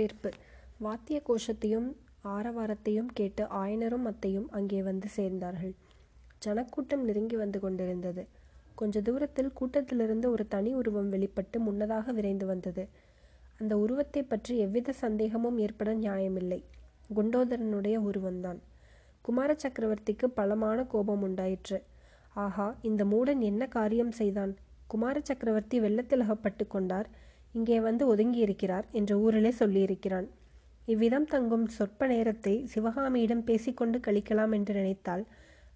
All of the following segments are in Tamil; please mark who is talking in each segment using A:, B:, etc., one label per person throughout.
A: வரவேற்பு. வாத்திய கோஷத்தையும் ஆரவாரத்தையும் கேட்டு ஆயனரும் அத்தையும் அங்கே வந்து சேர்ந்தார்கள். ஜனக்கூட்டம் நெருங்கி வந்து கொண்டிருந்தது. கொஞ்ச தூரத்தில் கூட்டத்திலிருந்து ஒரு தனி உருவம் வெளிப்பட்டு முன்னதாக விரைந்து வந்தது. அந்த உருவத்தை பற்றி எவ்வித சந்தேகமும் ஏற்பட நியாயமில்லை. குண்டோதரனுடைய உருவம்தான். குமார சக்கரவர்த்திக்கு பலமான கோபம் உண்டாயிற்று. ஆஹா இந்த மூடன் என்ன காரியம் செய்தான்? குமார சக்கரவர்த்தி வெள்ளத்தில் அகப்பட்டு கொண்டார். இங்கே வந்து ஒதுங்கியிருக்கிறார் என்று ஊரிலே சொல்லியிருக்கிறான். இவ்விதம் தங்கும் சொற்ப நேரத்தை சிவகாமியிடம் பேசிக்கொண்டு கழிக்கலாம் என்று நினைத்தால்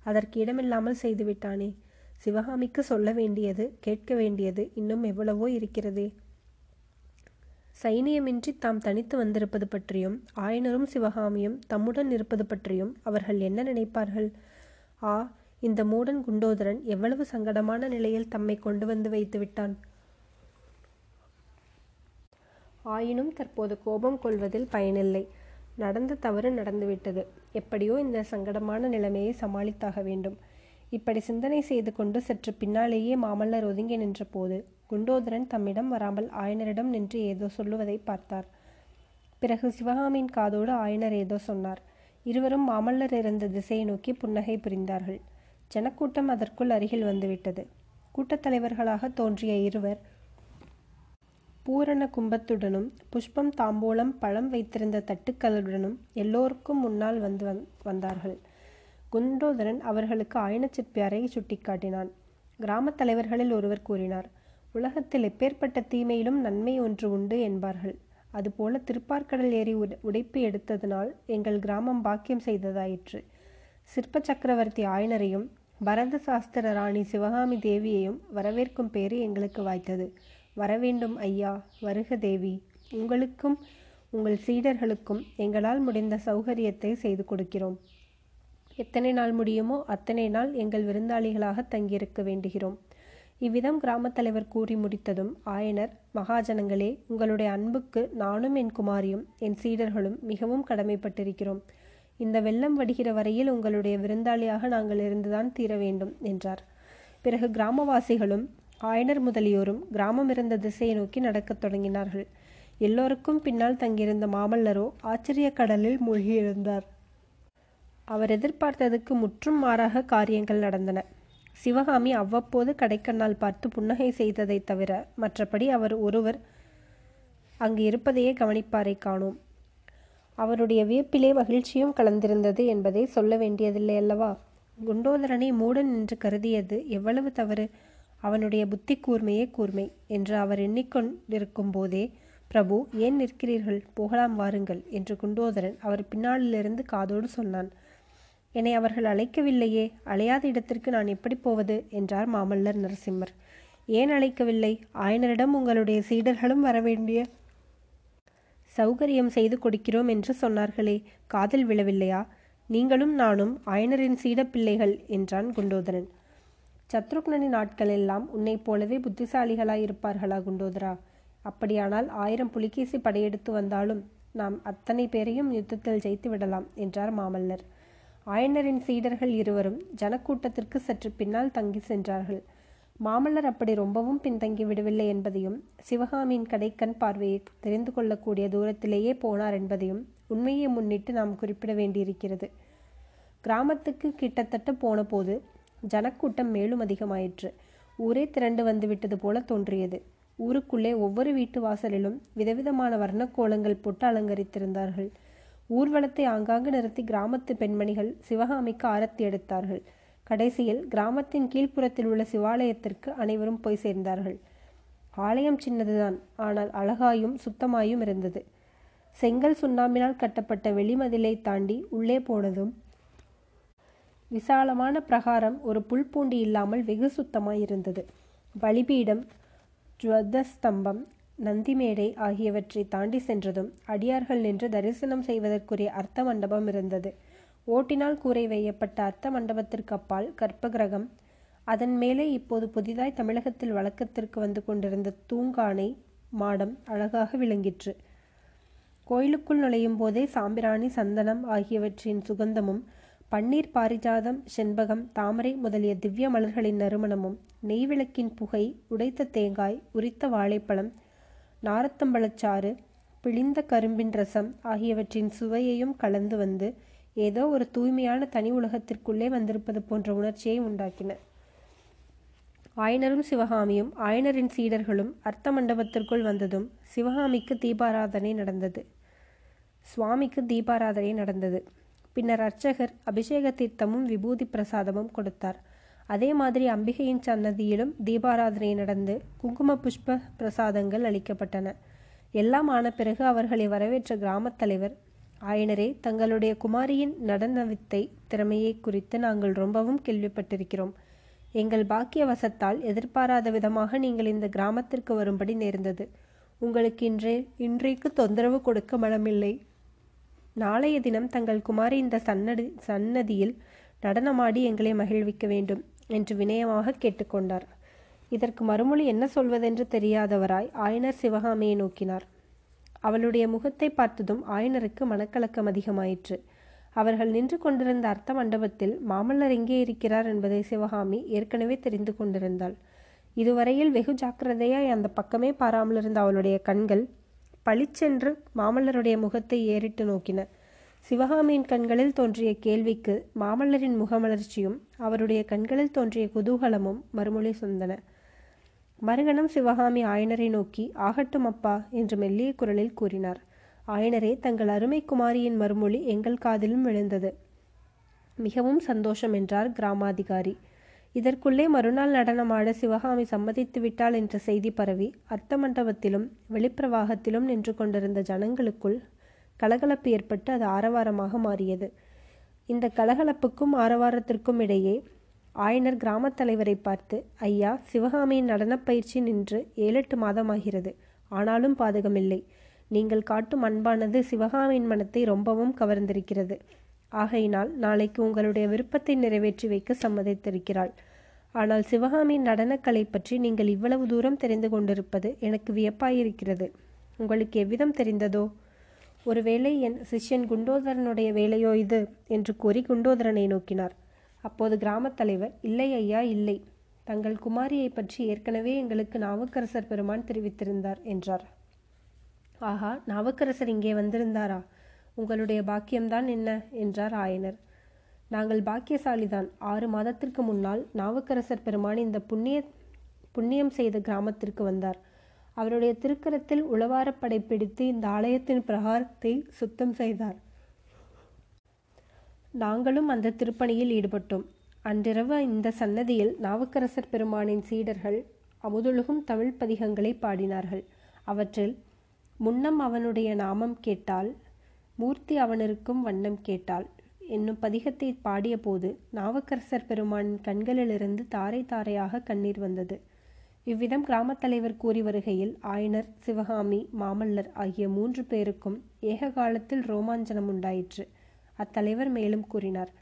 A: அதற்கு இடமில்லாமல் செய்துவிட்டானே. சிவகாமிக்கு சொல்ல வேண்டியது கேட்க வேண்டியது இன்னும் எவ்வளவோ இருக்கிறதே. சைனியமின்றி தாம் தனித்து வந்திருப்பது பற்றியும் ஆயனரும் சிவகாமியும் தம்முடன் இருப்பது பற்றியும் அவர்கள் என்ன நினைப்பார்கள்? ஆ இந்த மூடன் குண்டோதரன் எவ்வளவு சங்கடமான நிலையில் தம்மை கொண்டு வந்து வைத்து விட்டான் ஆயினும் தற்போது கோபம் கொள்வதில் பயனில்லை. நடந்த தவறு நடந்துவிட்டது. எப்படியோ இந்த சங்கடமான நிலைமையை சமாளித்தாக வேண்டும். இப்படி சிந்தனை செய்து கொண்டு சற்று பின்னாலேயே மாமல்லர் ஒதுங்கி நின்றபோது குண்டோதரன் தம்மிடம் வராமல் ஆயனரிடம் நின்று ஏதோ சொல்லுவதை பார்த்தார். பிறகு சிவகாமியின் காதோடு ஆயனர் ஏதோ சொன்னார். இருவரும் மாமல்லர் இருந்த திசையை நோக்கி புன்னகை புரிந்தார்கள். ஜனக்கூட்டம் அதற்குள் அருகில் வந்துவிட்டது. கூட்டத்தலைவர்களாக தோன்றிய இருவர் பூரண கும்பத்துடனும் புஷ்பம் தாம்பூலம் பழம் வைத்திருந்த தட்டுக்களுடனும் எல்லோருக்கும் முன்னால் வந்து வந்தார்கள். குண்டோதரன் அவர்களுக்கு ஆயன சிற்பியாரை சுட்டிக்காட்டினான். கிராமத் தலைவர்களில் ஒருவர் கூறினார் உலகத்தில் எப்பேற்பட்ட தீமையிலும் நன்மை ஒன்று உண்டு என்பார்கள். அதுபோல திருப்பார்கடல் ஏரி உடைப்பு எடுத்ததனால் எங்கள் கிராமம் பாக்கியம் செய்ததாயிற்று. சிற்ப சக்கரவர்த்தி ஆயனரையும் பரத சாஸ்திர ராணி சிவகாமி தேவியையும் வரவேற்கும் பேறு எங்களுக்கு வாய்த்தது. வரவேண்டும் ஐயா. வருக தேவி. உங்களுக்கும் உங்கள் சீடர்களுக்கும் எங்களால் முடிந்த சௌகரியத்தை செய்து கொடுக்கிறோம். எத்தனை நாள் முடியுமோ அத்தனை நாள் எங்கள் விருந்தாளிகளாக தங்கியிருக்க வேண்டுகிறோம். இவ்விதம் கிராமத் தலைவர் கூறி முடித்ததும் ஆயனர் மகாஜனங்களே உங்களுடைய அன்புக்கு நானும் என் குமாரியும் என் சீடர்களும் மிகவும் கடமைப்பட்டிருக்கிறோம். இந்த வெள்ளம் வடிகிற வரையில் உங்களுடைய விருந்தாளியாக நாங்கள் இருந்துதான் தீர வேண்டும் என்றார். பிறகு கிராமவாசிகளும் ஆயனர் முதலியோரும் கிராமம் இருந்த திசையை நோக்கி நடக்கத் தொடங்கினார்கள். எல்லோருக்கும் பின்னால் தங்கியிருந்த மாமல்லரோ ஆச்சரிய கடலில் மூழ்கியிருந்தார். அவர் எதிர்பார்த்ததுக்கு முற்றும் மாறாக காரியங்கள் நடந்தன. சிவகாமி அவ்வப்போது கடைக்கண்ணால் பார்த்து புன்னகை செய்ததை தவிர மற்றபடி அவர் ஒருவர் அங்கு இருப்பதையே கவனிப்பாரை காணோம். அவருடைய வியப்பிலே மகிழ்ச்சியும் கலந்திருந்தது என்பதை சொல்ல வேண்டியதில்லை அல்லவா? குண்டோதரனை மூடன் என்று கருதியது எவ்வளவு தவறு? அவனுடைய புத்தி கூர்மையே கூர்மை என்று அவர் எண்ணிக்கொண்டிருக்கும் போதே பிரபு ஏன் நிற்கிறீர்கள்? போகலாம் வாருங்கள் என்று குண்டோதரன் அவர் பின்னாளிலிருந்து காதோடு சொன்னான். என்னை அவர்கள் அழைக்கவில்லையே அழையாத இடத்திற்கு நான் எப்படி போவது? என்றார் மாமல்லர் நரசிம்மர். ஏன் அழைக்கவில்லை? ஆயனரிடம் உங்களுடைய சீடர்களும் வரவேண்டிய சௌகரியம் செய்து கொடுக்கிறோம் என்று சொன்னார்களே காதில் விழவில்லையா? நீங்களும் நானும் ஆயனரின் சீடப்பிள்ளைகள் என்றான் குண்டோதரன். சத்ருக்னனின் நாட்கள் எல்லாம் உன்னைப் போலவே புத்திசாலிகளாயிருப்பார்களா குண்டோதரா. அப்படியானால் ஆயிரம் புலிகேசி படையெடுத்து வந்தாலும் நாம் அத்தனை பேரையும் யுத்தத்தில் ஜெயித்து விடலாம் என்றார் மாமல்லர். ஆயனரின் சீடர்கள் இருவரும் ஜனக்கூட்டத்திற்கு சற்று பின்னால் தங்கி சென்றார்கள். மாமல்லர் அப்படி ரொம்பவும் பின்தங்கி விடவில்லை என்பதையும் சிவகாமியின் கடைக்கண் பார்வையை தெரிந்து கொள்ளக்கூடிய தூரத்திலேயே போனார் என்பதையும் உண்மையை முன்னிட்டு நாம் குறிப்பிட வேண்டியிருக்கிறது. கிராமத்துக்கு கிட்டத்தட்ட போன போது ஜனக்கூட்டம் மேலும் அதிகமாயிற்று. ஊரே திரண்டு வந்துவிட்டது போல தோன்றியது. ஊருக்குள்ளே ஒவ்வொரு வீட்டு வாசலிலும் விதவிதமான வர்ணக்கோலங்கள் போட்டு அலங்கரித்திருந்தார்கள். ஊர்வலத்தை ஆங்காங்கு நிறுத்தி கிராமத்து பெண்மணிகள் சிவகாமிக்கு ஆரத்தி எடுத்தார்கள். கடைசியில் கிராமத்தின் கீழ்ப்புறத்தில் உள்ள சிவாலயத்திற்கு அனைவரும் போய் சேர்ந்தார்கள். ஆலயம் சின்னதுதான் ஆனால் அழகாயும் சுத்தமாயும் இருந்தது. செங்கல் சுண்ணாம்பினால் கட்டப்பட்ட வெளிமதிலை தாண்டி உள்ளே போனதும் விசாலமான பிரகாரம் ஒரு புல்பூண்டி இல்லாமல் வெகு சுத்தமாயிருந்தது. பலிபீடம் ஜுவதஸ்தம்பம் நந்திமேடை ஆகியவற்றை தாண்டி சென்றதும் அடியார்கள் நின்று தரிசனம் செய்வதற்குரிய அர்த்த மண்டபம் இருந்தது. ஓட்டினால் கூரை வையப்பட்ட அர்த்த மண்டபத்திற்கு அப்பால் கற்பகிரகம். அதன் மேலே இப்போது புதிதாய் தமிழகத்தில் வழக்கத்திற்கு வந்து கொண்டிருந்த தூங்கானை மாடம் அழகாக விளங்கிற்று. கோயிலுக்குள் நுழையும் போதே சாம்பிராணி சந்தனம் ஆகியவற்றின் சுகந்தமும் பன்னீர் பாரிஜாதம் செண்பகம் தாமரை முதலிய திவ்ய மலர்களின் நறுமணமும் நெய்விளக்கின் புகை உடைத்த தேங்காய் உரித்த வாழைப்பழம் நாரத்தம்பழச்சாறு பிழிந்த கரும்பின் ரசம் ஆகியவற்றின் சுவையையும் கலந்து வந்து ஏதோ ஒரு தூய்மையான தனி உலகத்திற்குள்ளே வந்திருப்பது போன்ற உணர்ச்சியை உண்டாக்கின. ஆயனரும் சிவகாமியும் ஆயனரின் சீடர்களும் அர்த்த மண்டபத்திற்குள் வந்ததும் சிவகாமிக்கு தீபாராதனை நடந்தது. சுவாமிக்கு தீபாராதனை நடந்தது. பின்னர் அர்ச்சகர் அபிஷேக தீர்த்தமும் விபூதி பிரசாதமும் கொடுத்தார். அதே மாதிரி அம்பிகையின் சன்னதியிலும் தீபாராதனை நடந்து குங்கும புஷ்ப பிரசாதங்கள் அளிக்கப்பட்டன. எல்லாம் ஆன பிறகு அவர்களை வரவேற்ற கிராமத் தலைவர் ஆயனரே தங்களுடைய குமாரியின் நடன வித்தை திறமையை குறித்து நாங்கள் ரொம்பவும் கேள்விப்பட்டிருக்கிறோம். எங்கள் பாக்கியவசத்தால் எதிர்பாராத விதமாக நீங்கள் இந்த கிராமத்திற்கு வரும்படி நேர்ந்தது. உங்களுக்கு இன்றே இன்றைக்கு தொந்தரவு கொடுக்க மனமில்லை. நாளைய தினம் தங்கள் குமாரி இந்த சன்னடி சன்னதியில் நடனமாடி எங்களை மகிழ்விக்க வேண்டும் என்று வினயமாக கேட்டுக்கொண்டார். இதற்கு மறுமொழி என்ன சொல்வதென்று தெரியாதவராய் ஆயனர் சிவகாமியை நோக்கினார். அவளுடைய முகத்தை பார்த்ததும் ஆயனருக்கு மனக்கலக்கம் அதிகமாயிற்று. அவர்கள் நின்று கொண்டிருந்த அர்த்த மண்டபத்தில் மாமல்லர் எங்கே இருக்கிறார் என்பதை சிவகாமி ஏற்கனவே தெரிந்து கொண்டிருந்தாள். இதுவரையில் வெகு ஜாக்கிரதையாய் அந்த பக்கமே பாராமலிருந்த அவளுடைய கண்கள் பளிச்சென்று மாமல்லருடைய முகத்தை ஏறிட்டு நோக்கின. சிவகாமியின் கண்களில் தோன்றிய கேள்விக்கு மாமல்லரின் முகமலர்ச்சியும் அவருடைய கண்களில் தோன்றிய குதூகலமும் மறுமொழி சொந்தன. மறுகணம் சிவகாமி ஆயனரை நோக்கி ஆகட்டும் அப்பா என்று மெல்லிய குரலில் கூறினார். ஆயனரே தங்கள் அருமை குமாரியின் மறுமொழி எங்கள் காதிலும் விழுந்தது. மிகவும் சந்தோஷம் என்றார் கிராமாதிகாரி. இதற்குள்ளே மறுநாள் நடனமாட சிவகாமி சம்மதித்து விட்டாள் என்ற செய்தி பரவி அர்த்த மண்டபத்திலும் வெளிப்பிரவாகத்திலும் நின்று கொண்டிருந்த ஜனங்களுக்குள் கலகலப்பு ஏற்பட்டு அது ஆரவாரமாக மாறியது. இந்த கலகலப்புக்கும் ஆரவாரத்திற்கும் இடையே ஆயனர் கிராமத் தலைவரை பார்த்து ஐயா சிவகாமியின் நடனப் பயிற்சி நின்று ஏழெட்டு மாதமாகிறது. ஆனாலும் பாதகமில்லை. நீங்கள் காட்டும் அன்பானது சிவகாமியின் மனத்தை ரொம்பவும் கவர்ந்திருக்கிறது. ஆகையினால் நாளைக்கு உங்களுடைய விருப்பத்தை நிறைவேற்றி வைக்க சம்மதித்திருக்கிறாள். ஆனால் சிவகாமியின் நடனக்கலை பற்றி நீங்கள் இவ்வளவு தூரம் தெரிந்து கொண்டிருப்பது எனக்கு வியப்பாயிருக்கிறது. உங்களுக்கு எவ்விதம் தெரிந்ததோ? ஒருவேளை என் சிஷ்யன் குண்டோதரனுடைய வேலையோ இது? என்று கூறி குண்டோதரனை நோக்கினார். அப்போது கிராமத் தலைவர் இல்லை ஐயா இல்லை. தங்கள் குமாரியை பற்றி ஏற்கனவே எங்களுக்கு நாவுக்கரசர் பெருமான் தெரிவித்திருந்தார் என்றார். ஆஹா நாவுக்கரசர் இங்கே வந்திருந்தாரா? உங்களுடைய பாக்கியம்தான் என்ன? என்றார் ஆயனர். நாங்கள் பாக்கியசாலிதான். ஆறு மாதத்திற்கு முன்னால் நாவுக்கரசர் பெருமான் இந்த புண்ணிய புண்ணியம் செய்த கிராமத்திற்கு வந்தார். அவருடைய திருக்கரத்தில் உளவாரப்படை பிடித்து இந்த ஆலயத்தின் பிரகாரத்தை சுத்தம் செய்தார். நாங்களும் அந்த திருப்பணியில் ஈடுபட்டோம். அன்றிரவு இந்த சன்னதியில் நாவுக்கரசர் பெருமானின் சீடர்கள் அமுதொழுகும் தமிழ் பதிகங்களை பாடினார்கள். அவற்றில் முன்னம் அவனுடைய நாமம் கேட்டால் மூர்த்தி அவனருக்கும் வண்ணம் கேட்டாள். என்னும் பதிகத்தை பாடியபோது நாவக்கரசர் பெருமானின் கண்களிலிருந்து தாரை தாரையாக கண்ணீர் வந்தது. இவ்விதம் கிராமத் தலைவர் கூறி வருகையில் ஆயனர் சிவகாமி மாமல்லர் ஆகிய மூன்று பேருக்கும் ஏக காலத்தில் ரோமாஞ்சனம் உண்டாயிற்று. அத்தலைவர் மேலும் கூறினார்.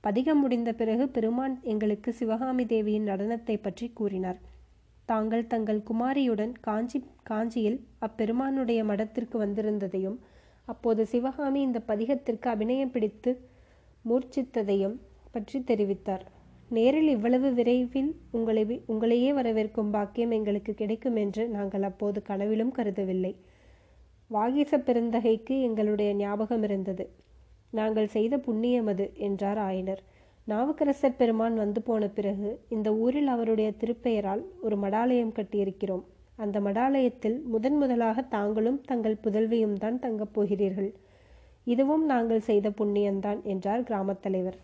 A: பதிகம் முடிந்த பிறகு பெருமான் எங்களுக்கு சிவகாமி தேவியின் நடனத்தை பற்றி கூறினார். தாங்கள் தங்கள் குமாரியுடன் காஞ்சி காஞ்சியில் அப்பெருமானுடைய மடத்திற்கு வந்திருந்ததையும் அப்போது சிவகாமி இந்த பதிகத்திற்கு அபிநயம் பிடித்து மூர்ச்சித்ததையும் பற்றி தெரிவித்தார். நேரில் இவ்வளவு விரைவில் உங்களை உங்களையே வரவேற்கும் பாக்கியம் எங்களுக்கு கிடைக்கும் என்று நாங்கள் அப்போது கனவிலும் கருதவில்லை. வாகீச பெருந்தகைக்கு எங்களுடைய ஞாபகம் இருந்தது. நாங்கள் செய்த புண்ணியம் அது என்றார் ஆயனர். நாவுக்கரசர் பெருமான் வந்து போன பிறகு இந்த ஊரில் அவருடைய திருப்பெயரால் ஒரு மடாலயம் கட்டியிருக்கிறோம். அந்த மடாலயத்தில் முதன் முதலாக தாங்களும் தங்கள் புதல்வியும் தான் தங்கப் போகிறீர்கள். இதுவும் நாங்கள் செய்த புண்ணியம்தான் என்றார் கிராமத் தலைவர்.